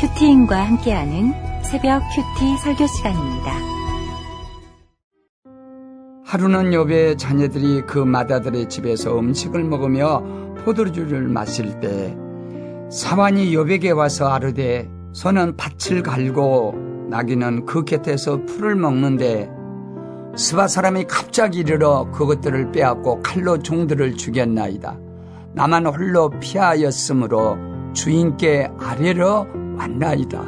큐티인과 함께하는 새벽 큐티 설교 시간입니다. 하루는 욥의 자녀들이 그 맏아들의 집에서 음식을 먹으며 포도주를 마실 때 사환이 욥에게 와서 아뢰되 소는 밭을 갈고 나귀는 그 곁에서 풀을 먹는데 스바 사람이 갑자기 이르러 그것들을 빼앗고 칼로 종들을 죽였나이다. 나만 홀로 피하였으므로 주인께 아래로 왔나이다.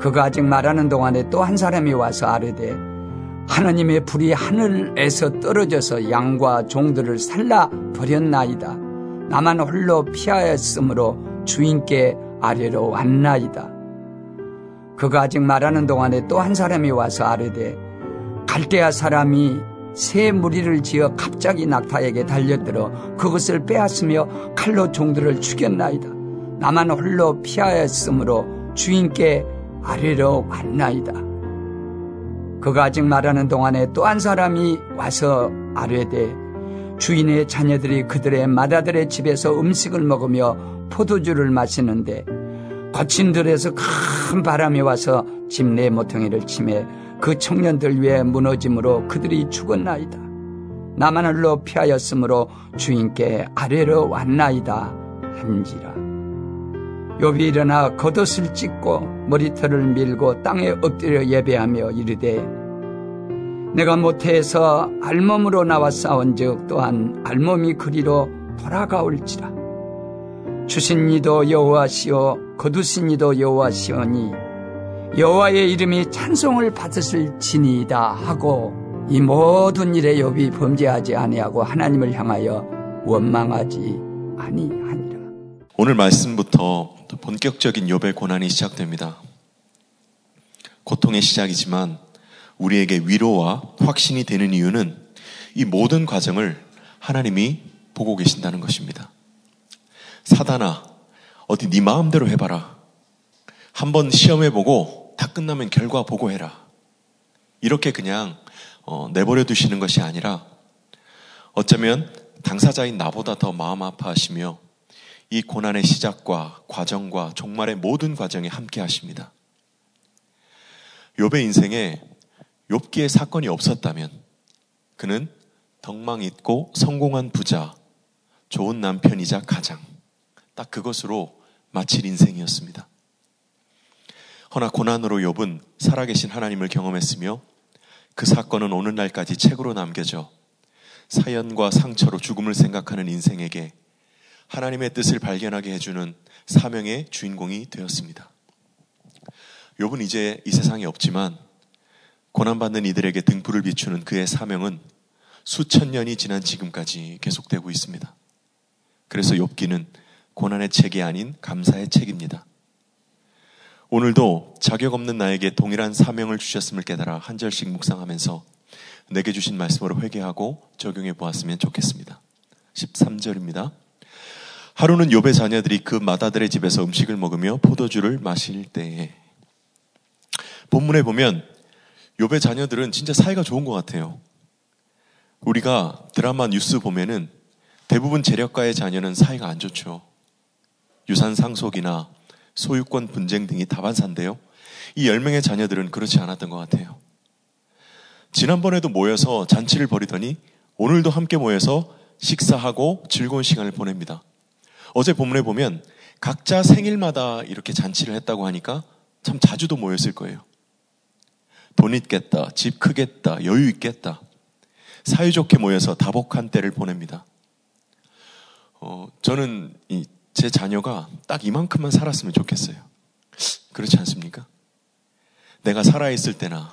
그가 아직 말하는 동안에 또 한 사람이 와서 아르되 하나님의 불이 하늘에서 떨어져서 양과 종들을 살라 버렸나이다. 나만 홀로 피하였으므로 주인께 아래로 왔나이다. 그가 아직 말하는 동안에 또 한 사람이 와서 아르되 갈대아 사람이 새 무리를 지어 갑자기 낙타에게 달려들어 그것을 빼앗으며 칼로 종들을 죽였나이다. 나만 홀로 피하였으므로 주인께 아래로 왔나이다. 그가 아직 말하는 동안에 또 한 사람이 와서 아뢰되 주인의 자녀들이 그들의 마다들의 집에서 음식을 먹으며 포도주를 마시는데 거친 들에서 큰 바람이 와서 집 내 모퉁이를 치매 그 청년들 위에 무너짐으로 그들이 죽었나이다. 나만 홀로 피하였으므로 주인께 아래로 왔나이다 한지라. 욥이 일어나 겉옷을 찢고 머리털을 밀고 땅에 엎드려 예배하며 이르되 내가 모태에서 알몸으로 싸운즉 또한 알몸이 그리로 돌아가올지라 주신 이도 여호와시오 거두신 이도 여호와시오니 여호와의 이름이 찬송을 받으실 지니이다 하고 이 모든 일에 욥이 범죄하지 아니하고 하나님을 향하여 원망하지 아니하니라. 오늘 말씀부터 본격적인 욥의 고난이 시작됩니다. 고통의 시작이지만 우리에게 위로와 확신이 되는 이유는 이 모든 과정을 하나님이 보고 계신다는 것입니다. 사단아, 어디 네 마음대로 해봐라. 한번 시험해보고 다 끝나면 결과 보고해라. 이렇게 그냥 어, 내버려 두시는 것이 아니라 어쩌면 당사자인 나보다 더 마음 아파하시며 이 고난의 시작과 과정과 종말의 모든 과정에 함께 하십니다. 욥의 인생에 욥기의 사건이 없었다면 그는 덕망 있고 성공한 부자, 좋은 남편이자 가장 딱 그것으로 마칠 인생이었습니다. 허나 고난으로 욥은 살아계신 하나님을 경험했으며 그 사건은 오늘날까지 책으로 남겨져 사연과 상처로 죽음을 생각하는 인생에게 하나님의 뜻을 발견하게 해주는 사명의 주인공이 되었습니다. 욥은 이제 이 세상에 없지만 고난받는 이들에게 등불을 비추는 그의 사명은 수천 년이 지난 지금까지 계속되고 있습니다. 그래서 욥기는 고난의 책이 아닌 감사의 책입니다. 오늘도 자격 없는 나에게 동일한 사명을 주셨음을 깨달아 한 절씩 묵상하면서 내게 주신 말씀으로 회개하고 적용해 보았으면 좋겠습니다. 13절입니다. 하루는 욥의 자녀들이 그 마다들의 집에서 음식을 먹으며 포도주를 마실 때에 본문에 보면 욥의 자녀들은 진짜 사이가 좋은 것 같아요. 우리가 드라마 뉴스 보면은 대부분 재력가의 자녀는 사이가 안 좋죠. 유산 상속이나 소유권 분쟁 등이 다반사인데요. 이 10명의 자녀들은 그렇지 않았던 것 같아요. 지난번에도 모여서 잔치를 벌이더니 오늘도 함께 모여서 식사하고 즐거운 시간을 보냅니다. 어제 본문에 보면 각자 생일마다 이렇게 잔치를 했다고 하니까 참 자주도 모였을 거예요. 돈 있겠다, 집 크겠다, 여유 있겠다. 사이좋게 모여서 다복한 때를 보냅니다. 어, 저는 이, 제 자녀가 딱 이만큼만 살았으면 좋겠어요. 그렇지 않습니까? 내가 살아있을 때나,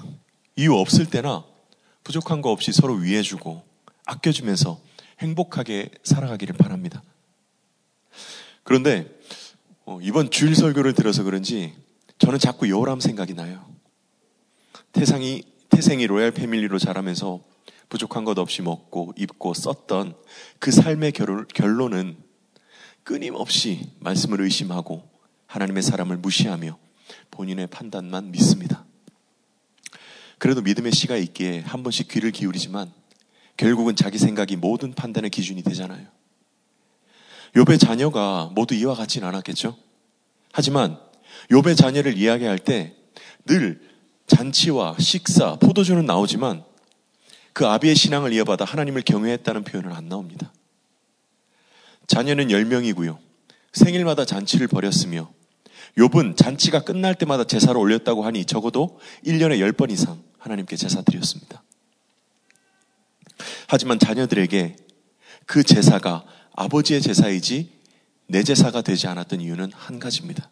이유 없을 때나, 부족한 거 없이 서로 위해주고, 아껴주면서 행복하게 살아가기를 바랍니다. 그런데, 어, 이번 주일 설교를 들어서 그런지, 저는 자꾸 여람 생각이 나요. 태상이, 태생이 로얄 패밀리로 자라면서 부족한 것 없이 먹고 입고 썼던 그 삶의 결론은 끊임없이 말씀을 의심하고 하나님의 사람을 무시하며 본인의 판단만 믿습니다. 그래도 믿음의 씨가 있기에 한 번씩 귀를 기울이지만 결국은 자기 생각이 모든 판단의 기준이 되잖아요. 욥의 자녀가 모두 이와 같지는 않았겠죠? 하지만 욥의 자녀를 이야기할 때 늘 잔치와 식사, 포도주는 나오지만 그 아비의 신앙을 이어받아 하나님을 경외했다는 표현은 안 나옵니다. 자녀는 10명이고요. 생일마다 잔치를 벌였으며 욥은 잔치가 끝날 때마다 제사를 올렸다고 하니 적어도 1년에 10번 이상 하나님께 제사 드렸습니다. 하지만 자녀들에게 그 제사가 아버지의 제사이지 내 제사가 되지 않았던 이유는 한 가지입니다.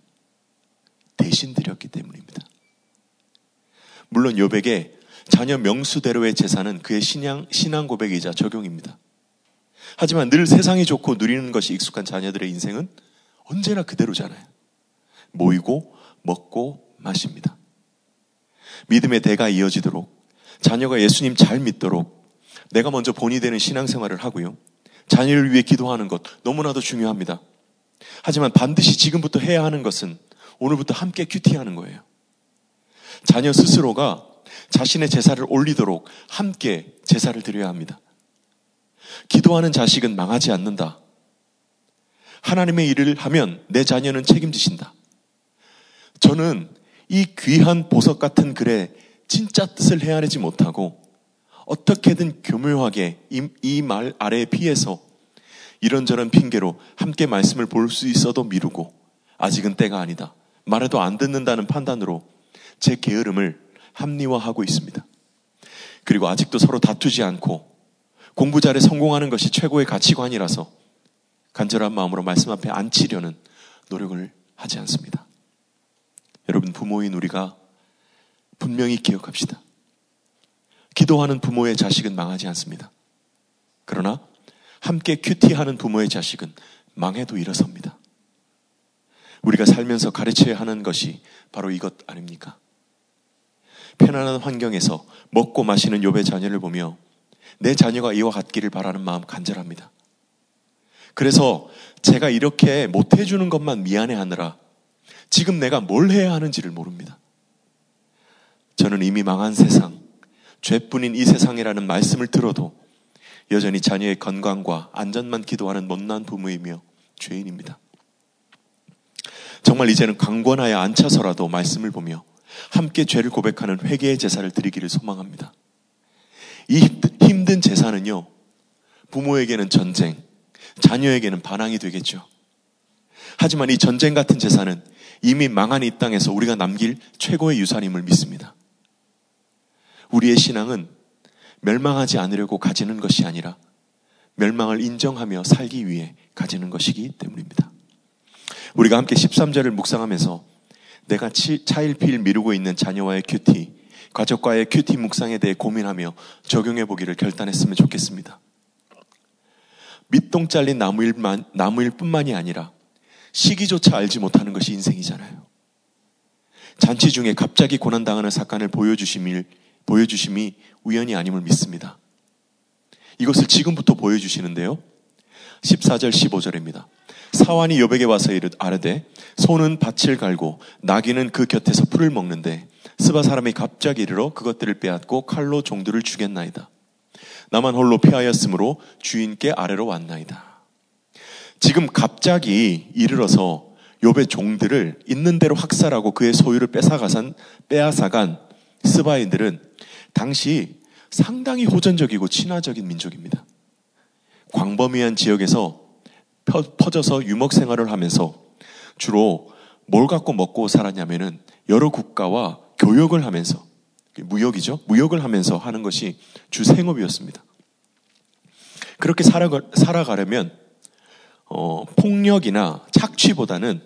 대신 드렸기 때문입니다. 물론 욥에게 자녀 명수대로의 제사는 그의 신앙, 신앙 고백이자 적용입니다. 하지만 늘 세상이 좋고 누리는 것이 익숙한 자녀들의 인생은 언제나 그대로잖아요. 모이고 먹고 마십니다. 믿음의 대가 이어지도록 자녀가 예수님 잘 믿도록 내가 먼저 본이 되는 신앙생활을 하고요. 자녀를 위해 기도하는 것 너무나도 중요합니다. 하지만 반드시 지금부터 해야 하는 것은 오늘부터 함께 큐티하는 거예요. 자녀 스스로가 자신의 제사를 올리도록 함께 제사를 드려야 합니다. 기도하는 자식은 망하지 않는다. 하나님의 일을 하면 내 자녀는 책임지신다. 저는 이 귀한 보석 같은 글의 진짜 뜻을 헤아리지 못하고 어떻게든 교묘하게 이 말 아래에 피해서 이런저런 핑계로 함께 말씀을 볼 수 있어도 미루고 아직은 때가 아니다. 말해도 안 듣는다는 판단으로 제 게으름을 합리화하고 있습니다. 그리고 아직도 서로 다투지 않고 공부 잘해 성공하는 것이 최고의 가치관이라서 간절한 마음으로 말씀 앞에 앉히려는 노력을 하지 않습니다. 여러분, 부모인 우리가 분명히 기억합시다. 기도하는 부모의 자식은 망하지 않습니다. 그러나 함께 큐티하는 부모의 자식은 망해도 일어섭니다. 우리가 살면서 가르쳐야 하는 것이 바로 이것 아닙니까? 편안한 환경에서 먹고 마시는 욥의 자녀를 보며 내 자녀가 이와 같기를 바라는 마음 간절합니다. 그래서 제가 이렇게 못해주는 것만 미안해 하느라 지금 내가 뭘 해야 하는지를 모릅니다. 저는 이미 망한 세상, 죄뿐인 이 세상이라는 말씀을 들어도 여전히 자녀의 건강과 안전만 기도하는 못난 부모이며 죄인입니다. 정말 이제는 강권하에 앉혀서라도 말씀을 보며 함께 죄를 고백하는 회개의 제사를 드리기를 소망합니다. 이 힘든 제사는요, 부모에게는 전쟁, 자녀에게는 반항이 되겠죠. 하지만 이 전쟁 같은 제사는 이미 망한 이 땅에서 우리가 남길 최고의 유산임을 믿습니다. 우리의 신앙은 멸망하지 않으려고 가지는 것이 아니라 멸망을 인정하며 살기 위해 가지는 것이기 때문입니다. 우리가 함께 13절을 묵상하면서 내가 차일피일 미루고 있는 자녀와의 큐티, 가족과의 큐티 묵상에 대해 고민하며 적용해 보기를 결단했으면 좋겠습니다. 밑동 잘린 나무일만, 나무일 뿐만이 아니라 시기조차 알지 못하는 것이 인생이잖아요. 잔치 중에 갑자기 고난당하는 사건을 보여주심이, 보여주심이 우연이 아님을 믿습니다. 이것을 지금부터 보여주시는데요. 14절, 15절입니다. 사환이 여백에 와서 이르 아르되 소는 밭을 갈고 나귀는 그 곁에서 풀을 먹는데 스바 사람이 갑자기 이르러 그것들을 빼앗고 칼로 종들을 죽였나이다. 나만 홀로 피하였으므로 주인께 아래로 왔나이다. 지금 갑자기 이르러서 욥의 종들을 있는 대로 학살하고 그의 소유를 뺏어가산 빼앗아간 스바인들은 당시 상당히 호전적이고 친화적인 민족입니다. 광범위한 지역에서 퍼져서 유목 생활을 하면서 주로 뭘 갖고 먹고 살았냐면은 여러 국가와 교역을 하면서 무역이죠. 무역을 하면서 하는 것이 주 생업이었습니다. 그렇게 살아가, 살아가려면 어, 폭력이나 착취보다는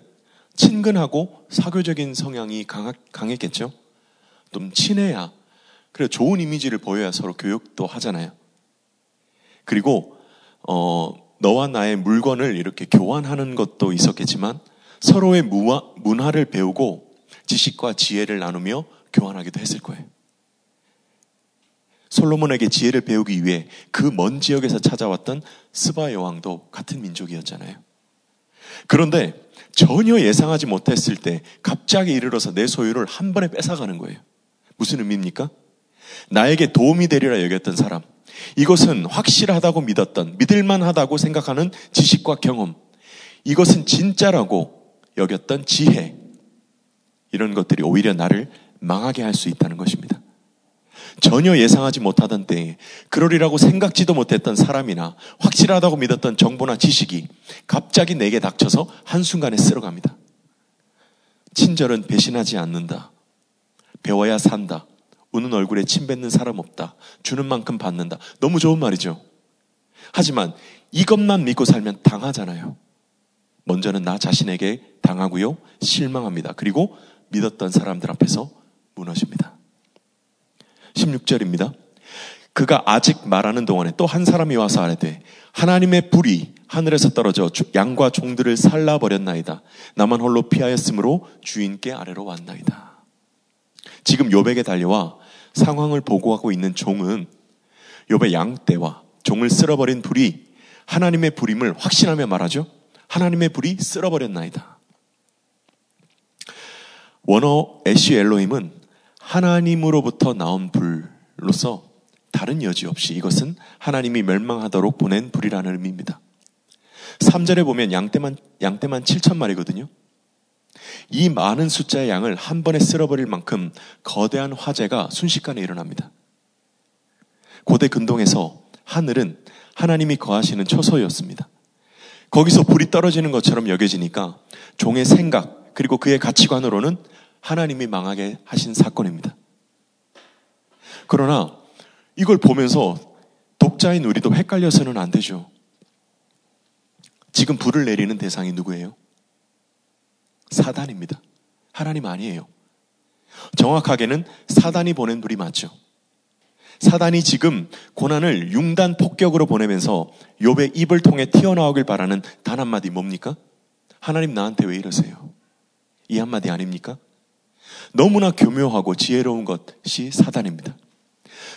친근하고 사교적인 성향이 강하, 강했겠죠. 좀 친해야 그래 좋은 이미지를 보여야 서로 교육도 하잖아요. 그리고 어, 너와 나의 물건을 이렇게 교환하는 것도 있었겠지만 서로의 무화, 문화를 배우고 지식과 지혜를 나누며 교환하기도 했을 거예요. 솔로몬에게 지혜를 배우기 위해 그 먼 지역에서 찾아왔던 스바 여왕도 같은 민족이었잖아요. 그런데 전혀 예상하지 못했을 때 갑자기 이르러서 내 소유를 한 번에 뺏어가는 거예요. 무슨 의미입니까? 나에게 도움이 되리라 여겼던 사람, 이것은 확실하다고 믿었던, 믿을만하다고 생각하는 지식과 경험, 이것은 진짜라고 여겼던 지혜, 이런 것들이 오히려 나를 망하게 할 수 있다는 것입니다. 전혀 예상하지 못하던 때에 그러리라고 생각지도 못했던 사람이나 확실하다고 믿었던 정보나 지식이 갑자기 내게 닥쳐서 한순간에 쓸어갑니다. 친절은 배신하지 않는다. 배워야 산다. 우는 얼굴에 침 뱉는 사람 없다. 주는 만큼 받는다. 너무 좋은 말이죠. 하지만 이것만 믿고 살면 당하잖아요. 먼저는 나 자신에게 당하고요. 실망합니다. 그리고 믿었던 사람들 앞에서 무너집니다. 16절입니다. 그가 아직 말하는 동안에 또 한 사람이 와서 아래되 하나님의 불이 하늘에서 떨어져 양과 종들을 살라 버렸나이다. 나만 홀로 피하였으므로 주인께 아래로 왔나이다. 지금 요백에 달려와 상황을 보고하고 있는 종은 요배 양떼와 종을 쓸어버린 불이 하나님의 불임을 확신하며 말하죠. 하나님의 불이 쓸어버렸나이다. 원어 애쉬 엘로힘은 하나님으로부터 나온 불로서 다른 여지 없이 이것은 하나님이 멸망하도록 보낸 불이라는 의미입니다. 3절에 보면 양떼만, 양떼만 7천 마리거든요. 이 많은 숫자의 양을 한 번에 쓸어버릴 만큼 거대한 화재가 순식간에 일어납니다. 고대 근동에서 하늘은 하나님이 거하시는 초소였습니다. 거기서 불이 떨어지는 것처럼 여겨지니까 종의 생각 그리고 그의 가치관으로는 하나님이 망하게 하신 사건입니다. 그러나 이걸 보면서 독자인 우리도 헷갈려서는 안 되죠. 지금 불을 내리는 대상이 누구예요? 사단입니다. 하나님 아니에요. 정확하게는 사단이 보낸 불이 맞죠. 사단이 지금 고난을 융단 폭격으로 보내면서 욥의 입을 통해 튀어나오길 바라는 단 한마디 뭡니까? 하나님 나한테 왜 이러세요? 이 한마디 아닙니까? 너무나 교묘하고 지혜로운 것이 사단입니다.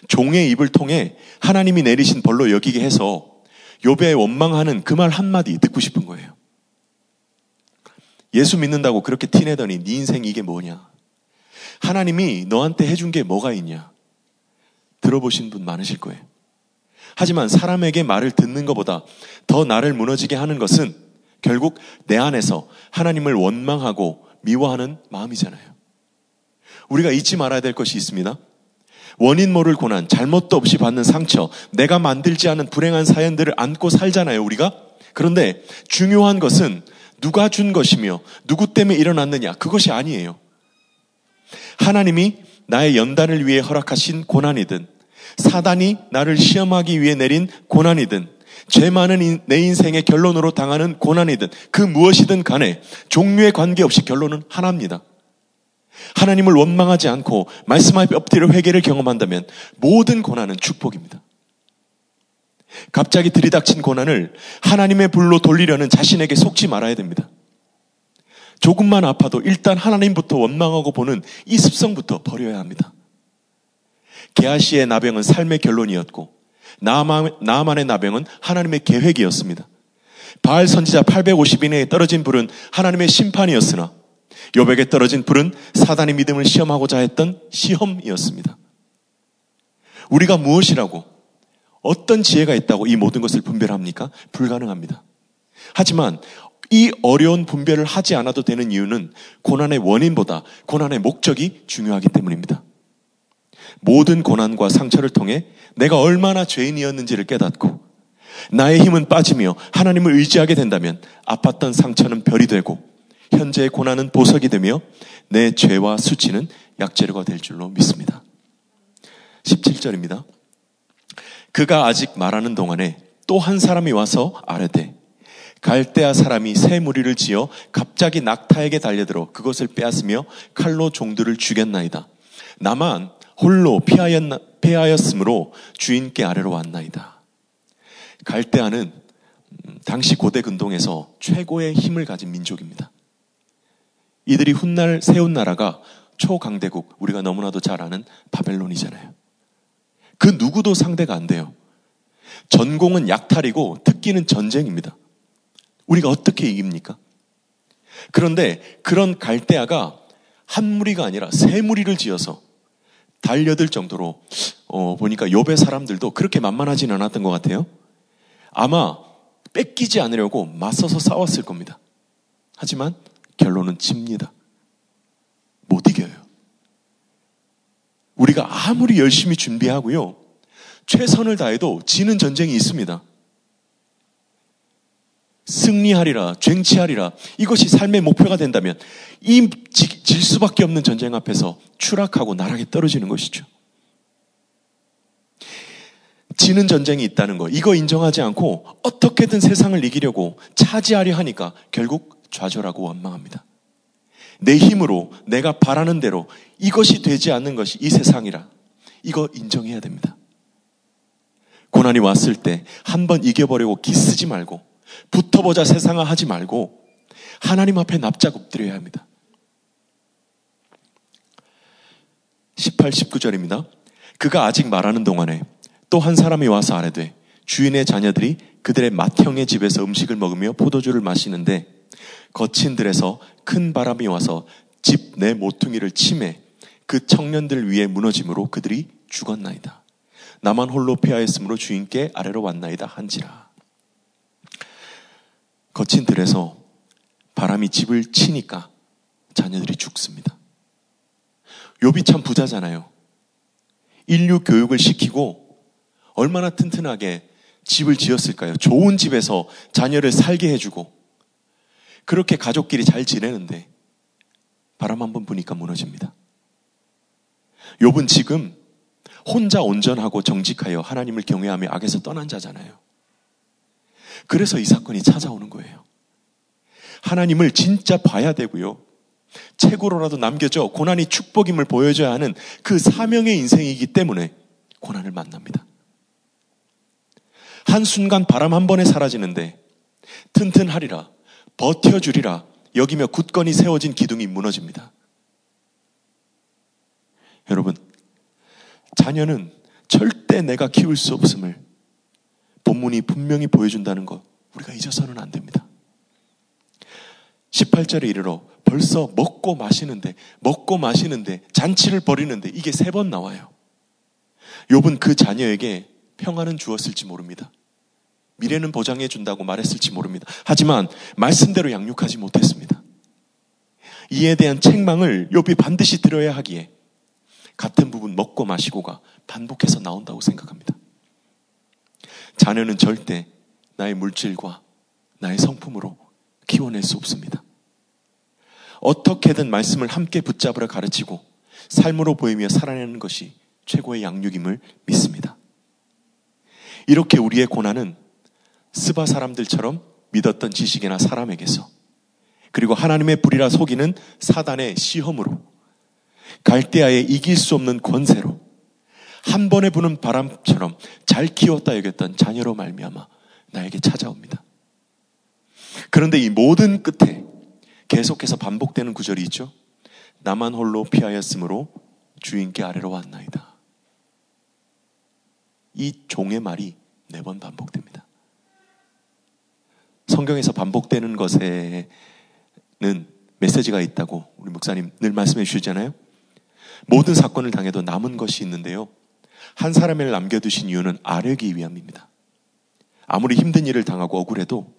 종의 입을 통해 하나님이 내리신 벌로 여기게 해서 욥의 원망하는 그 말 한마디 듣고 싶은 거예요. 예수 믿는다고 그렇게 티내더니 네 인생 이게 뭐냐? 하나님이 너한테 해준 게 뭐가 있냐? 들어보신 분 많으실 거예요. 하지만 사람에게 말을 듣는 것보다 더 나를 무너지게 하는 것은 결국 내 안에서 하나님을 원망하고 미워하는 마음이잖아요. 우리가 잊지 말아야 될 것이 있습니다. 원인 모를 고난, 잘못도 없이 받는 상처, 내가 만들지 않은 불행한 사연들을 안고 살잖아요, 우리가. 그런데 중요한 것은 누가 준 것이며 누구 때문에 일어났느냐, 그것이 아니에요. 하나님이 나의 연단을 위해 허락하신 고난이든, 사단이 나를 시험하기 위해 내린 고난이든, 죄 많은 내 인생의 결론으로 당하는 고난이든, 그 무엇이든 간에 종류에 관계없이 결론은 하나입니다. 하나님을 원망하지 않고 말씀 앞에 엎드려 회개를 경험한다면 모든 고난은 축복입니다. 갑자기 들이닥친 고난을 하나님의 불로 돌리려는 자신에게 속지 말아야 됩니다. 조금만 아파도 일단 하나님부터 원망하고 보는 이 습성부터 버려야 합니다. 게하시의 나병은 삶의 결론이었고 나만의 나병은 하나님의 계획이었습니다. 바알 선지자 850인에 떨어진 불은 하나님의 심판이었으나 요백에 떨어진 불은 사단의 믿음을 시험하고자 했던 시험이었습니다. 우리가 무엇이라고 어떤 지혜가 있다고 이 모든 것을 분별합니까? 불가능합니다. 하지만 이 어려운 분별을 하지 않아도 되는 이유는 고난의 원인보다 고난의 목적이 중요하기 때문입니다. 모든 고난과 상처를 통해 내가 얼마나 죄인이었는지를 깨닫고 나의 힘은 빠지며 하나님을 의지하게 된다면 아팠던 상처는 별이 되고 현재의 고난은 보석이 되며 내 죄와 수치는 약재료가 될 줄로 믿습니다. 17절입니다. 그가 아직 말하는 동안에 또 한 사람이 와서 아뢰되 갈대아 사람이 새 무리를 지어 갑자기 낙타에게 달려들어 그것을 빼앗으며 칼로 종들을 죽였나이다. 나만 홀로 피하였나, 피하였으므로 주인께 아래로 왔나이다. 갈대아는 음, 당시 고대 근동에서 최고의 힘을 가진 민족입니다. 이들이 훗날 세운 나라가 초강대국, 우리가 너무나도 잘 아는 바벨론이잖아요. 그 누구도 상대가 안 돼요. 전공은 약탈이고 특기는 전쟁입니다. 우리가 어떻게 이깁니까? 그런데 그런 갈대아가 한 무리가 아니라 세 무리를 지어서 달려들 정도로 어, 보니까 요배 사람들도 그렇게 만만하진 않았던 것 같아요. 아마 뺏기지 않으려고 맞서서 싸웠을 겁니다. 하지만 결론은 칩니다. 못 이겨요. 우리가 아무리 열심히 준비하고요. 최선을 다해도 지는 전쟁이 있습니다. 승리하리라, 쟁취하리라. 이것이 삶의 목표가 된다면 이 질 수밖에 없는 전쟁 앞에서 추락하고 나락에 떨어지는 것이죠. 지는 전쟁이 있다는 거, 이거 인정하지 않고 어떻게든 세상을 이기려고 차지하려 하니까 결국 좌절하고 원망합니다. 내 힘으로 내가 바라는 대로 이것이 되지 않는 것이 이 세상이라. 이거 인정해야 됩니다. 고난이 왔을 때 한 번 이겨버리고 기쓰지 말고 붙어보자 세상아 하지 말고 하나님 앞에 납작 엎드려야 합니다. 18, 19절입니다. 그가 아직 말하는 동안에 또 한 사람이 와서 아래되 주인의 자녀들이 그들의 맏형의 집에서 음식을 먹으며 포도주를 마시는데 거친 들에서 큰 바람이 와서 집 내 모퉁이를 침해 그 청년들 위에 무너짐으로 그들이 죽었나이다. 나만 홀로 피하였으므로 주인께 아래로 왔나이다 한지라. 거친 들에서 바람이 집을 치니까 자녀들이 죽습니다. 요비 참 부자잖아요. 인류 교육을 시키고 얼마나 튼튼하게 집을 지었을까요? 좋은 집에서 자녀를 살게 해주고 그렇게 가족끼리 잘 지내는데 바람 한 번 부니까 무너집니다. 욥은 지금 혼자 온전하고 정직하여 하나님을 경외하며 악에서 떠난 자잖아요. 그래서 이 사건이 찾아오는 거예요. 하나님을 진짜 봐야 되고요. 책으로라도 남겨져 고난이 축복임을 보여줘야 하는 그 사명의 인생이기 때문에 고난을 만납니다. 한순간 바람 한 번에 사라지는데 튼튼하리라 버텨주리라 여기며 굳건히 세워진 기둥이 무너집니다. 여러분, 자녀는 절대 내가 키울 수 없음을 본문이 분명히 보여준다는 것 우리가 잊어서는 안 됩니다. 18절에 이르러 벌써 먹고 마시는데 먹고 마시는데 잔치를 벌이는데 이게 세 번 나와요. 욥은 그 자녀에게 평안은 주었을지 모릅니다. 미래는 보장해 준다고 말했을지 모릅니다. 하지만 말씀대로 양육하지 못했습니다. 이에 대한 책망을 욥이 반드시 들어야 하기에 같은 부분 먹고 마시고가 반복해서 나온다고 생각합니다. 자녀는 절대 나의 물질과 나의 성품으로 키워낼 수 없습니다. 어떻게든 말씀을 함께 붙잡으러 가르치고 삶으로 보이며 살아내는 것이 최고의 양육임을 믿습니다. 이렇게 우리의 고난은 스바 사람들처럼 믿었던 지식이나 사람에게서 그리고 하나님의 불이라 속이는 사단의 시험으로 갈대아의 이길 수 없는 권세로 한 번에 부는 바람처럼 잘 키웠다 여겼던 자녀로 말미암아 나에게 찾아옵니다. 그런데 이 모든 끝에 계속해서 반복되는 구절이 있죠. 나만 홀로 피하였으므로 주인께 아래로 왔나이다. 이 종의 말이 네 번 반복됩니다. 성경에서 반복되는 것에는 메시지가 있다고 우리 목사님 늘 말씀해 주시잖아요. 모든 사건을 당해도 남은 것이 있는데요. 한 사람을 남겨두신 이유는 아뢰기 위함입니다. 아무리 힘든 일을 당하고 억울해도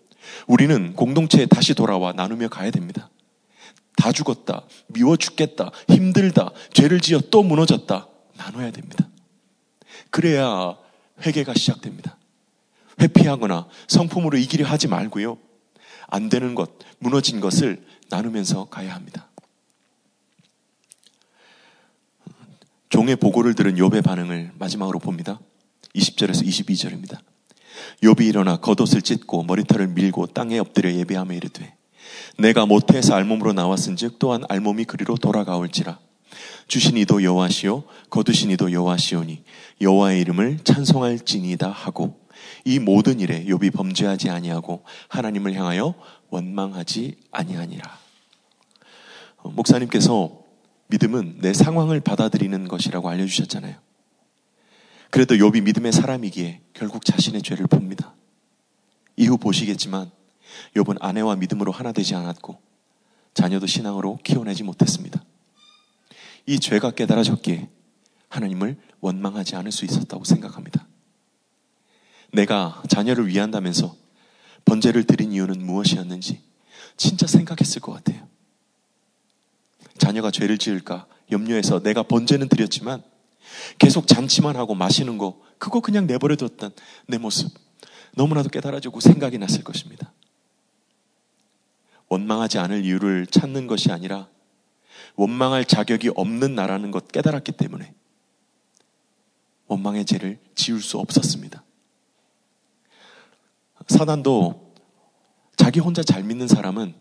우리는 공동체에 다시 돌아와 나누며 가야 됩니다. 다 죽었다, 미워 죽겠다, 힘들다, 죄를 지어 또 무너졌다, 나눠야 됩니다. 그래야 회개가 시작됩니다. 회피하거나 성품으로 이기려 하지 말고요. 안 되는 것, 무너진 것을 나누면서 가야 합니다. 종의 보고를 들은 욥의 반응을 마지막으로 봅니다. 20절에서 22절입니다. 욥이 일어나 겉옷을 찢고 머리털을 밀고 땅에 엎드려 예배하며 이르되 내가 모태에서 알몸으로 나왔은즉 또한 알몸이 그리로 돌아가올지라 주신 이도 여호와시오 거두신 이도 여호와시오니 여호와의 이름을 찬송할지니다 하고 이 모든 일에 욥이 범죄하지 아니하고 하나님을 향하여 원망하지 아니하니라. 어, 목사님께서 믿음은 내 상황을 받아들이는 것이라고 알려주셨잖아요. 그래도 욥이 믿음의 사람이기에 결국 자신의 죄를 봅니다. 이후 보시겠지만 욥은 아내와 믿음으로 하나 되지 않았고 자녀도 신앙으로 키워내지 못했습니다. 이 죄가 깨달아졌기에 하나님을 원망하지 않을 수 있었다고 생각합니다. 내가 자녀를 위한다면서 번제를 드린 이유는 무엇이었는지 진짜 생각했을 것 같아요. 자녀가 죄를 지을까 염려해서 내가 번제는 드렸지만 계속 잔치만 하고 마시는 거 그거 그냥 내버려 뒀던 내 모습 너무나도 깨달아지고 생각이 났을 것입니다. 원망하지 않을 이유를 찾는 것이 아니라 원망할 자격이 없는 나라는 것 깨달았기 때문에 원망의 죄를 지울 수 없었습니다. 사단도 자기 혼자 잘 믿는 사람은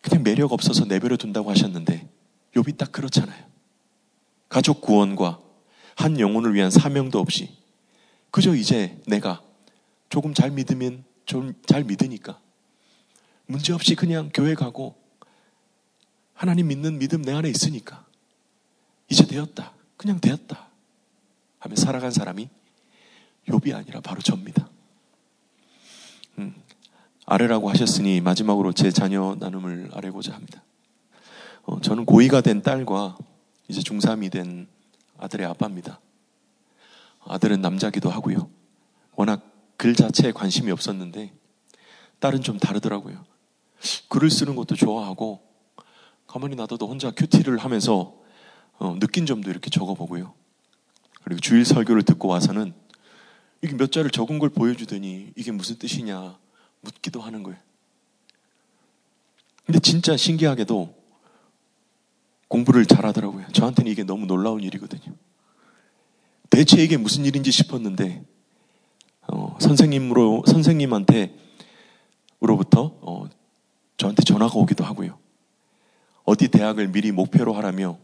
그냥 매력 없어서 내버려 둔다고 하셨는데 욥이 딱 그렇잖아요. 가족 구원과 한 영혼을 위한 사명도 없이 그저 이제 내가 조금 잘 믿으면 좀 잘 믿으니까 문제 없이 그냥 교회 가고 하나님 믿는 믿음 내 안에 있으니까 이제 되었다. 그냥 되었다. 하며 살아간 사람이 욥이 아니라 바로 접니다. 음, 아래라고 하셨으니 마지막으로 제 자녀 나눔을 아뢰고자 합니다. 어, 저는 고2가 된 딸과 이제 중3이 된 아들의 아빠입니다. 아들은 남자기도 하고요. 워낙 글 자체에 관심이 없었는데 딸은 좀 다르더라고요. 글을 쓰는 것도 좋아하고 가만히 놔둬도 혼자 큐티를 하면서 어, 느낀 점도 이렇게 적어보고요. 그리고 주일 설교를 듣고 와서는 이게 몇 자를 적은 걸 보여주더니 이게 무슨 뜻이냐 묻기도 하는 거예요. 근데 진짜 신기하게도 공부를 잘하더라고요. 저한테는 이게 너무 놀라운 일이거든요. 대체 이게 무슨 일인지 싶었는데 어, 선생님으로 선생님한테 으로부터 어, 저한테 전화가 오기도 하고요. 어디 대학을 미리 목표로 하라며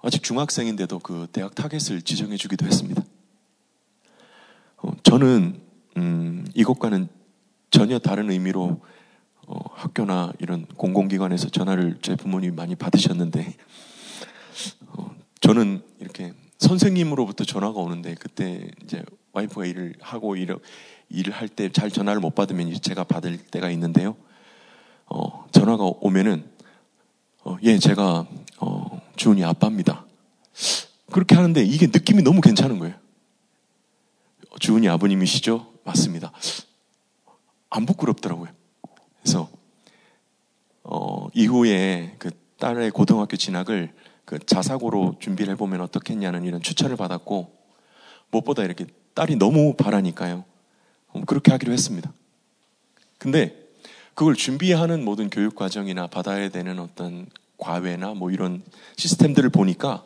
아직 중학생인데도 그 대학 타겟을 지정해 주기도 했습니다. 어, 저는 음, 이것과는 전혀 다른 의미로 어, 학교나 이런 공공기관에서 전화를 제 부모님이 많이 받으셨는데 어, 저는 이렇게 선생님으로부터 전화가 오는데 그때 이제 와이프가 일을 하고 일, 일을 할 때 잘 전화를 못 받으면 제가 받을 때가 있는데요. 어, 전화가 오면은 어, 예 제가 어, 주은이 아빠입니다. 그렇게 하는데 이게 느낌이 너무 괜찮은 거예요. 주은이 아버님이시죠? 맞습니다. 안 부끄럽더라고요. 그래서 어, 이후에 그 딸의 고등학교 진학을 그 자사고로 준비를 해보면 어떻겠냐는 이런 추천을 받았고 무엇보다 이렇게 딸이 너무 바라니까요. 그렇게 하기로 했습니다. 근데 그걸 준비하는 모든 교육 과정이나 받아야 되는 어떤 과외나 뭐 이런 시스템들을 보니까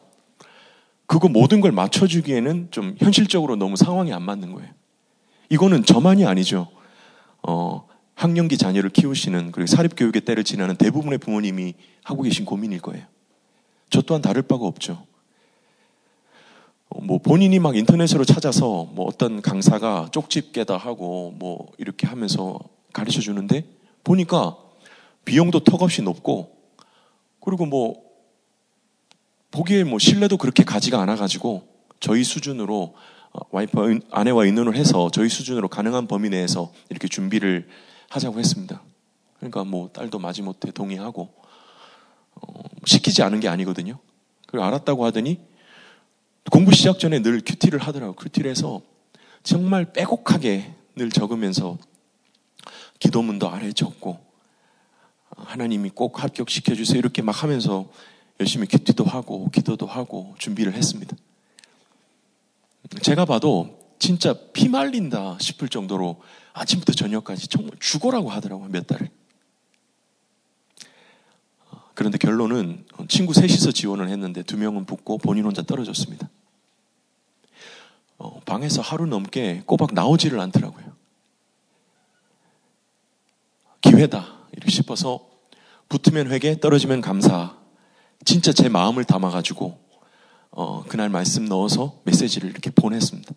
그거 모든 걸 맞춰주기에는 좀 현실적으로 너무 상황이 안 맞는 거예요. 이거는 저만이 아니죠. 어, 학령기 자녀를 키우시는 그리고 사립교육의 때를 지나는 대부분의 부모님이 하고 계신 고민일 거예요. 저 또한 다를 바가 없죠. 어, 뭐 본인이 막 인터넷으로 찾아서 뭐 어떤 강사가 쪽집게다 하고 뭐 이렇게 하면서 가르쳐 주는데 보니까 비용도 턱없이 높고 그리고 뭐 보기에 뭐 신뢰도 그렇게 가지가 않아 가지고 저희 수준으로 어, 와이프 아내와 의논을 해서 저희 수준으로 가능한 범위 내에서 이렇게 준비를 하자고 했습니다. 그러니까 뭐 딸도 마지못해 동의하고 어, 시키지 않은 게 아니거든요. 그리고 알았다고 하더니 공부 시작 전에 늘 큐티를 하더라고요. 큐티를 해서 정말 빼곡하게 늘 적으면서 기도문도 아래 적고 하나님이 꼭 합격시켜 주세요 이렇게 막 하면서 열심히 큐티도 하고 기도도 하고 준비를 했습니다. 제가 봐도 진짜 피 말린다 싶을 정도로 아침부터 저녁까지 정말 죽어라고 하더라고요, 몇 달을. 그런데 결론은 친구 셋이서 지원을 했는데 두 명은 붙고 본인 혼자 떨어졌습니다. 어, 방에서 하루 넘게 꼬박 나오지를 않더라고요. 기회다. 이렇게 싶어서 붙으면 회개, 떨어지면 감사. 진짜 제 마음을 담아가지고, 어, 그날 말씀 넣어서 메시지를 이렇게 보냈습니다.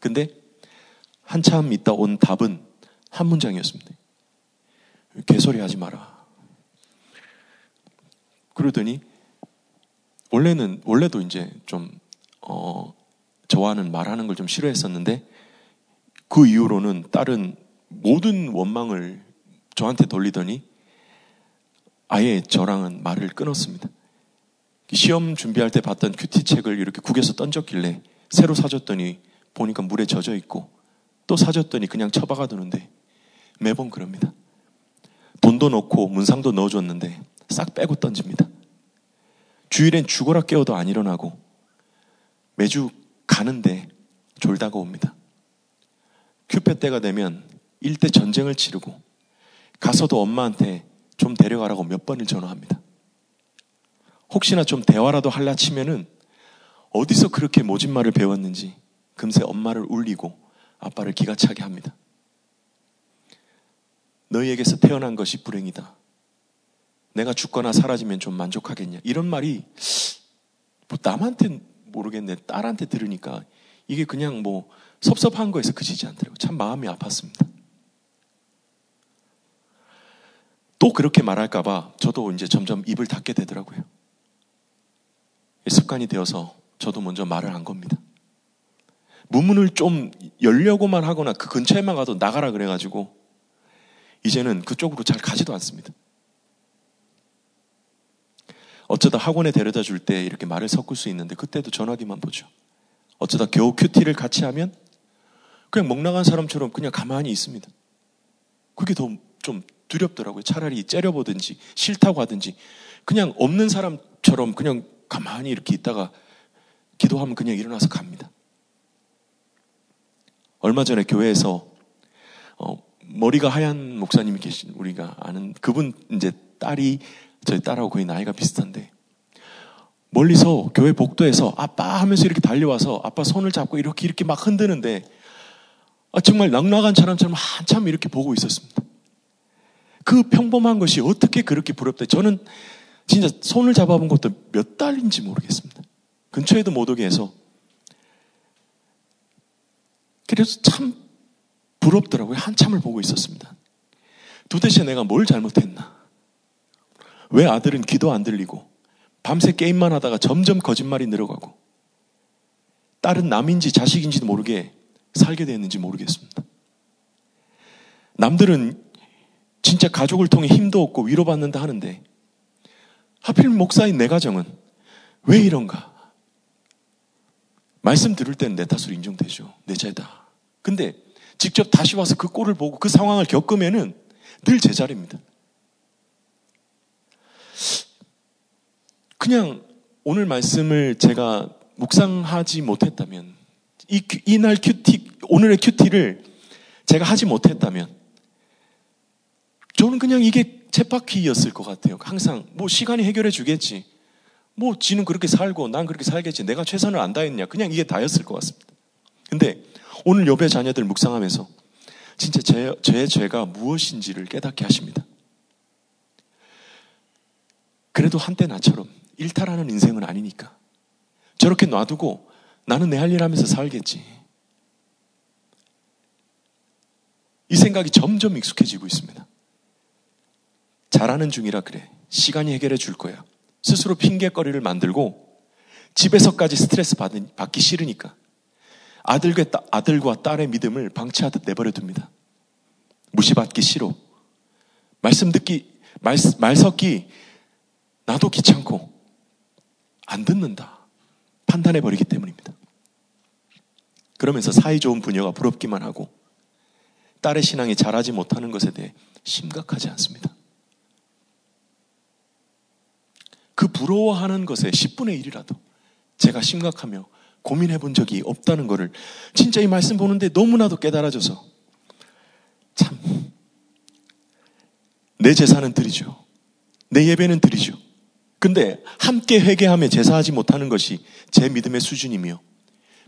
근데 한참 있다 온 답은 한 문장이었습니다. 개소리 하지 마라. 그러더니 원래는 원래도 이제 좀 어, 저와는 말하는 걸 좀 싫어했었는데 그 이후로는 다른 모든 원망을 저한테 돌리더니 아예 저랑은 말을 끊었습니다. 시험 준비할 때 봤던 큐티 책을 이렇게 국에서 던졌길래 새로 사줬더니 보니까 물에 젖어 있고 또 사줬더니 그냥 처박아 두는데 매번 그럽니다. 돈도 넣고 문상도 넣어줬는데 싹 빼고 던집니다. 주일엔 죽어라 깨워도 안 일어나고 매주 가는데 졸다가 옵니다. 큐페 때가 되면 일대 전쟁을 치르고 가서도 엄마한테 좀 데려가라고 몇 번을 전화합니다. 혹시나 좀 대화라도 할라 치면은 어디서 그렇게 모진 말을 배웠는지 금세 엄마를 울리고 아빠를 기가 차게 합니다. 너희에게서 태어난 것이 불행이다. 내가 죽거나 사라지면 좀 만족하겠냐. 이런 말이 뭐 남한테 모르겠네. 딸한테 들으니까 이게 그냥 뭐 섭섭한 거에서 그치지 않더라고요. 참 마음이 아팠습니다. 또 그렇게 말할까봐 저도 이제 점점 입을 닫게 되더라고요. 습관이 되어서 저도 먼저 말을 한 겁니다. 문문을 좀 열려고만 하거나 그 근처에만 가도 나가라 그래가지고 이제는 그쪽으로 잘 가지도 않습니다. 어쩌다 학원에 데려다 줄 때 이렇게 말을 섞을 수 있는데 그때도 전화기만 보죠. 어쩌다 겨우 큐티를 같이 하면 그냥 목 나간 사람처럼 그냥 가만히 있습니다. 그게 더 좀 두렵더라고요. 차라리 째려보든지 싫다고 하든지 그냥 없는 사람처럼 그냥 가만히 이렇게 있다가 기도하면 그냥 일어나서 갑니다. 얼마 전에 교회에서 어, 머리가 하얀 목사님이 계신 우리가 아는 그분 이제 딸이 저희 딸하고 거의 나이가 비슷한데 멀리서 교회 복도에서 아빠 하면서 이렇게 달려와서 아빠 손을 잡고 이렇게 이렇게 막 흔드는데 아, 정말 낭락한 사람처럼 한참 이렇게 보고 있었습니다. 그 평범한 것이 어떻게 그렇게 부럽다. 저는 진짜 손을 잡아본 것도 몇 달인지 모르겠습니다. 근처에도 못 오게 해서. 그래서 참 부럽더라고요. 한참을 보고 있었습니다. 도대체 내가 뭘 잘못했나? 왜 아들은 기도 안 들리고 밤새 게임만 하다가 점점 거짓말이 늘어가고 딸은 남인지 자식인지도 모르게 살게 됐는지 모르겠습니다. 남들은 진짜 가족을 통해 힘도 얻고 위로받는다 하는데 하필 목사인 내 가정은 왜 이런가? 말씀 들을 때는 내 탓으로 인정되죠. 내 죄다. 근데 직접 다시 와서 그 꼴을 보고 그 상황을 겪으면은 늘 제자리입니다. 그냥 오늘 말씀을 제가 묵상하지 못했다면, 이, 이날 큐티, 오늘의 큐티를 제가 하지 못했다면, 저는 그냥 이게 쳇바퀴였을 것 같아요. 항상, 뭐 시간이 해결해 주겠지. 뭐 지는 그렇게 살고 난 그렇게 살겠지. 내가 최선을 안 다했냐. 그냥 이게 다였을 것 같습니다. 근데 오늘 여배 자녀들 묵상하면서 진짜 제, 제 죄가 무엇인지를 깨닫게 하십니다. 그래도 한때 나처럼 일탈하는 인생은 아니니까. 저렇게 놔두고 나는 내 할 일 하면서 살겠지. 이 생각이 점점 익숙해지고 있습니다. 잘하는 중이라 그래. 시간이 해결해 줄 거야. 스스로 핑계거리를 만들고 집에서까지 스트레스 받 받기 싫으니까 아들과, 아들과 딸의 믿음을 방치하듯 내버려 둡니다. 무시받기 싫어. 말씀 듣기, 말, 말 섞기 나도 귀찮고 안 듣는다. 판단해 버리기 때문입니다. 그러면서 사이 좋은 부녀가 부럽기만 하고 딸의 신앙이 자라지 못하는 것에 대해 심각하지 않습니다. 그 부러워하는 것에 10분의 1이라도 제가 심각하며 고민해 본 적이 없다는 것을 진짜 이 말씀 보는데 너무나도 깨달아져서 참, 내 제사는 드리죠. 내 예배는 드리죠. 근데 함께 회개하며 제사하지 못하는 것이 제 믿음의 수준이며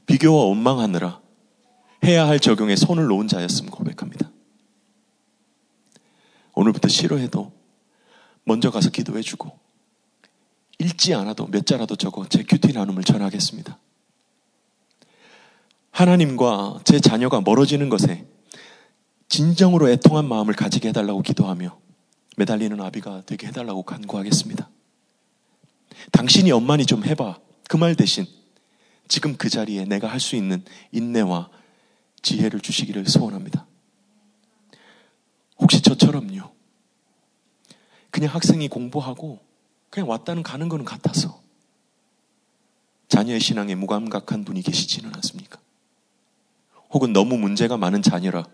비교와 원망하느라 해야 할 적용에 손을 놓은 자였음을 고백합니다. 오늘부터 싫어해도 먼저 가서 기도해주고 읽지 않아도 몇 자라도 적어 제 큐티 나눔을 전하겠습니다. 하나님과 제 자녀가 멀어지는 것에 진정으로 애통한 마음을 가지게 해달라고 기도하며 매달리는 아비가 되게 해달라고 간구하겠습니다. 당신이 엄마니 좀 해봐. 그 말 대신 지금 그 자리에 내가 할 수 있는 인내와 지혜를 주시기를 소원합니다. 혹시 저처럼요. 그냥 학생이 공부하고 그냥 왔다는 가는 거는 같아서 자녀의 신앙에 무감각한 분이 계시지는 않습니까? 혹은 너무 문제가 많은 자녀라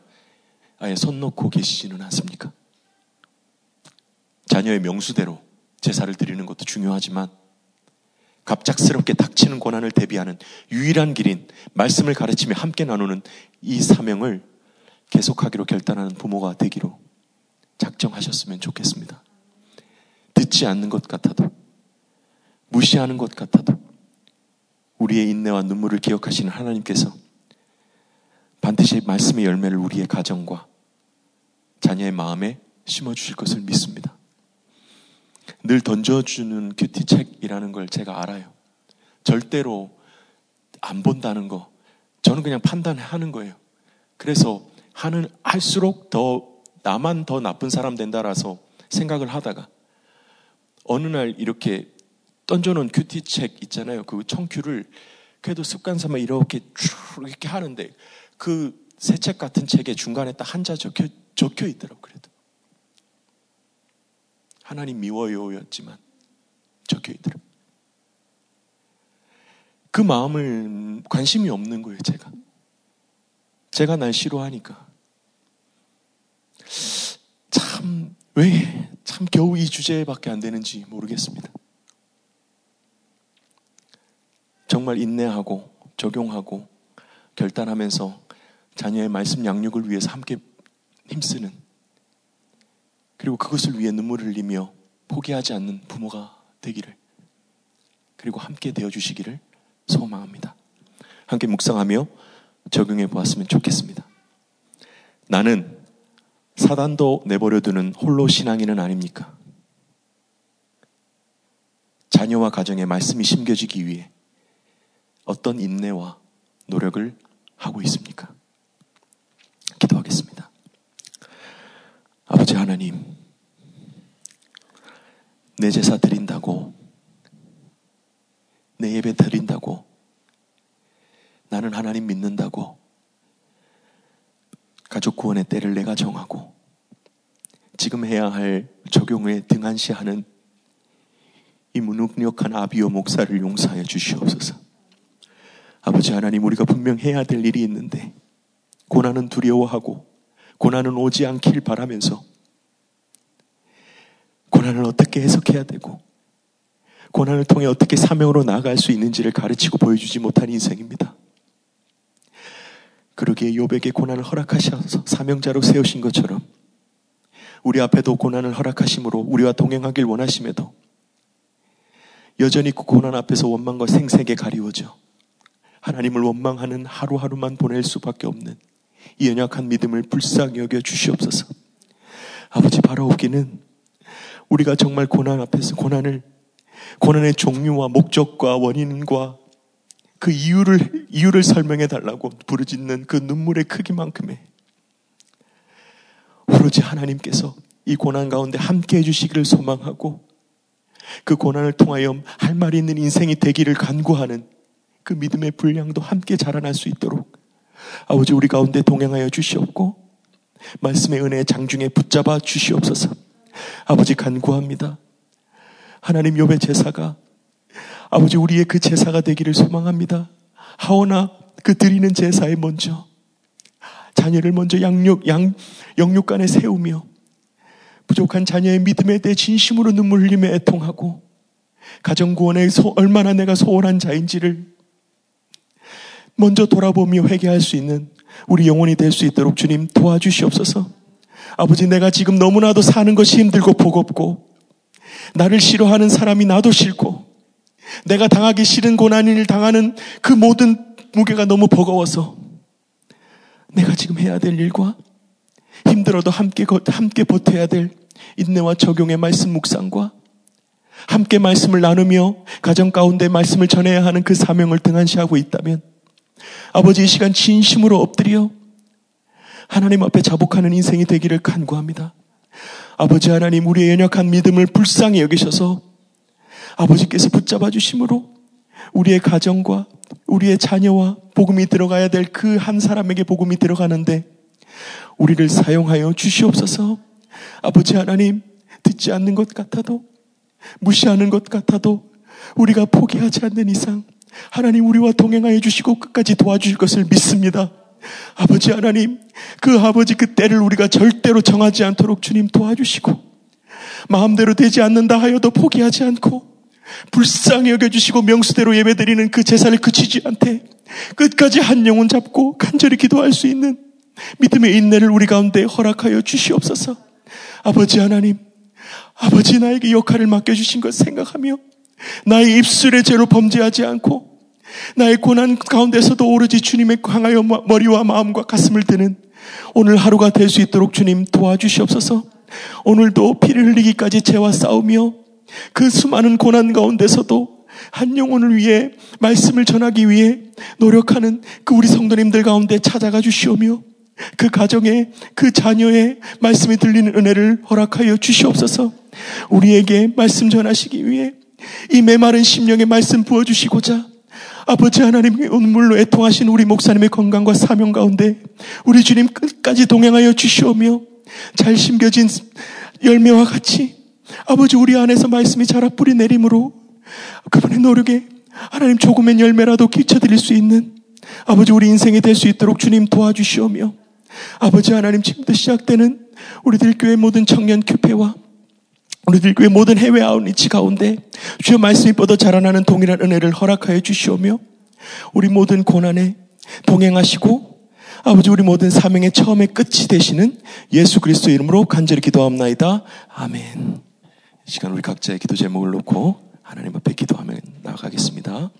아예 손 놓고 계시지는 않습니까? 자녀의 명수대로 제사를 드리는 것도 중요하지만 갑작스럽게 닥치는 고난을 대비하는 유일한 길인 말씀을 가르치며 함께 나누는 이 사명을 계속하기로 결단하는 부모가 되기로 작정하셨으면 좋겠습니다. 듣지 않는 것 같아도, 무시하는 것 같아도, 우리의 인내와 눈물을 기억하시는 하나님께서 반드시 말씀의 열매를 우리의 가정과 자녀의 마음에 심어주실 것을 믿습니다. 늘 던져주는 큐티 책이라는 걸 제가 알아요. 절대로 안 본다는 거. 저는 그냥 판단하는 거예요. 그래서 하는, 할수록 더, 나만 더 나쁜 사람 된다라서 생각을 하다가 어느 날 이렇게 던져놓은 큐티책 있잖아요. 그 청큐를 그래도 습관 삼아 이렇게 쭉 이렇게 하는데 그 새 책 같은 책에 중간에 딱 한자 적혀, 적혀 있더라고 그래도. 하나님 미워요였지만 적혀 있더라고. 그 마음을 관심이 없는 거예요, 제가. 제가 날 싫어하니까. 참, 왜, 참 겨우 이 주제밖에 안 되는지 모르겠습니다. 정말 인내하고 적용하고 결단하면서 자녀의 말씀 양육을 위해서 함께 힘쓰는 그리고 그것을 위해 눈물을 흘리며 포기하지 않는 부모가 되기를 그리고 함께 되어 주시기를 소망합니다. 함께 묵상하며 적용해 보았으면 좋겠습니다. 나는 사단도 내버려 두는 홀로 신앙인은 아닙니까? 자녀와 가정에 말씀이 심겨지기 위해 어떤 인내와 노력을 하고 있습니까? 기도하겠습니다. 아버지 하나님, 내 제사 드린다고, 내 예배 드린다고, 나는 하나님 믿는다고, 가족 구원의 때를 내가 정하고, 지금 해야 할 적용에 등한시하는 이 무능력한 아비오 목사를 용서하여 주시옵소서. 아버지 하나님, 우리가 분명 해야 될 일이 있는데, 고난은 두려워하고, 고난은 오지 않길 바라면서, 고난을 어떻게 해석해야 되고, 고난을 통해 어떻게 사명으로 나아갈 수 있는지를 가르치고 보여주지 못한 인생입니다. 그러기에 요백의 고난을 허락하셔서 사명자로 세우신 것처럼 우리 앞에도 고난을 허락하심으로 우리와 동행하길 원하심에도 여전히 그 고난 앞에서 원망과 생색에 가리워져 하나님을 원망하는 하루하루만 보낼 수밖에 없는 이 연약한 믿음을 불쌍히 여겨 주시옵소서. 아버지 바라옵기는 우리가 정말 고난 앞에서 고난을 고난의 종류와 목적과 원인과 그 이유를 이유를 설명해 달라고 부르짖는 그 눈물의 크기만큼의 오로지 하나님께서 이 고난 가운데 함께 해주시기를 소망하고 그 고난을 통하여 할 말이 있는 인생이 되기를 간구하는 그 믿음의 분량도 함께 자라날 수 있도록 아버지 우리 가운데 동행하여 주시옵고 말씀의 은혜의 장중에 붙잡아 주시옵소서 아버지 간구합니다. 하나님 요배 제사가 아버지 우리의 그 제사가 되기를 소망합니다. 하오나 그 드리는 제사에 먼저 자녀를 먼저 양육 양 영육간에 세우며 부족한 자녀의 믿음에 대해 진심으로 눈물 흘리며 애통하고 가정 구원에 소, 얼마나 내가 소홀한 자인지를 먼저 돌아보며 회개할 수 있는 우리 영혼이 될 수 있도록 주님 도와주시옵소서. 아버지 내가 지금 너무나도 사는 것이 힘들고 버겁고 나를 싫어하는 사람이 나도 싫고 내가 당하기 싫은 고난을 당하는 그 모든 무게가 너무 버거워서 내가 지금 해야 될 일과 힘들어도 함께, 함께 버텨야 될 인내와 적용의 말씀 묵상과 함께 말씀을 나누며 가정 가운데 말씀을 전해야 하는 그 사명을 등한시하고 있다면 아버지 이 시간 진심으로 엎드려 하나님 앞에 자복하는 인생이 되기를 간구합니다. 아버지 하나님 우리의 연약한 믿음을 불쌍히 여기셔서 아버지께서 붙잡아 주심으로 우리의 가정과 우리의 자녀와 복음이 들어가야 될 그 한 사람에게 복음이 들어가는데 우리를 사용하여 주시옵소서. 아버지 하나님 듣지 않는 것 같아도 무시하는 것 같아도 우리가 포기하지 않는 이상 하나님 우리와 동행하여 주시고 끝까지 도와주실 것을 믿습니다. 아버지 하나님, 그 아버지 그 때를 우리가 절대로 정하지 않도록 주님 도와주시고, 마음대로 되지 않는다 하여도 포기하지 않고 불쌍히 여겨주시고 명수대로 예배드리는 그 제사를 그치지 않되 끝까지 한 영혼 잡고 간절히 기도할 수 있는 믿음의 인내를 우리 가운데 허락하여 주시옵소서. 아버지 하나님, 아버지 나에게 역할을 맡겨주신 것 생각하며 나의 입술의 죄로 범죄하지 않고 나의 고난 가운데서도 오로지 주님의 향하여 머리와 마음과 가슴을 드는 오늘 하루가 될 수 있도록 주님 도와주시옵소서. 오늘도 피를 흘리기까지 죄와 싸우며 그 수많은 고난 가운데서도 한 영혼을 위해 말씀을 전하기 위해 노력하는 그 우리 성도님들 가운데 찾아가 주시오며 그 가정에 그 자녀의 말씀이 들리는 은혜를 허락하여 주시옵소서. 우리에게 말씀 전하시기 위해 이 메마른 심령에 말씀 부어주시고자 아버지 하나님의 눈물로 애통하신 우리 목사님의 건강과 사명 가운데 우리 주님 끝까지 동행하여 주시오며 잘 심겨진 열매와 같이 아버지 우리 안에서 말씀이 자라 뿌리 내림으로 그분의 노력에 하나님 조금의 열매라도 끼쳐드릴 수 있는 아버지 우리 인생이 될 수 있도록 주님 도와주시오며 아버지 하나님 지금부터 시작되는 우리들 교회 모든 청년 교회와 우리들 교회 모든 해외 아웃리치 가운데 주여 말씀이 뻗어 자라나는 동일한 은혜를 허락하여 주시오며 우리 모든 고난에 동행하시고 아버지 우리 모든 사명의 처음의 끝이 되시는 예수 그리스도 이름으로 간절히 기도합나이다. 아멘. 시간 우리 각자의 기도 제목을 놓고 하나님 앞에 기도하며 나아가겠습니다.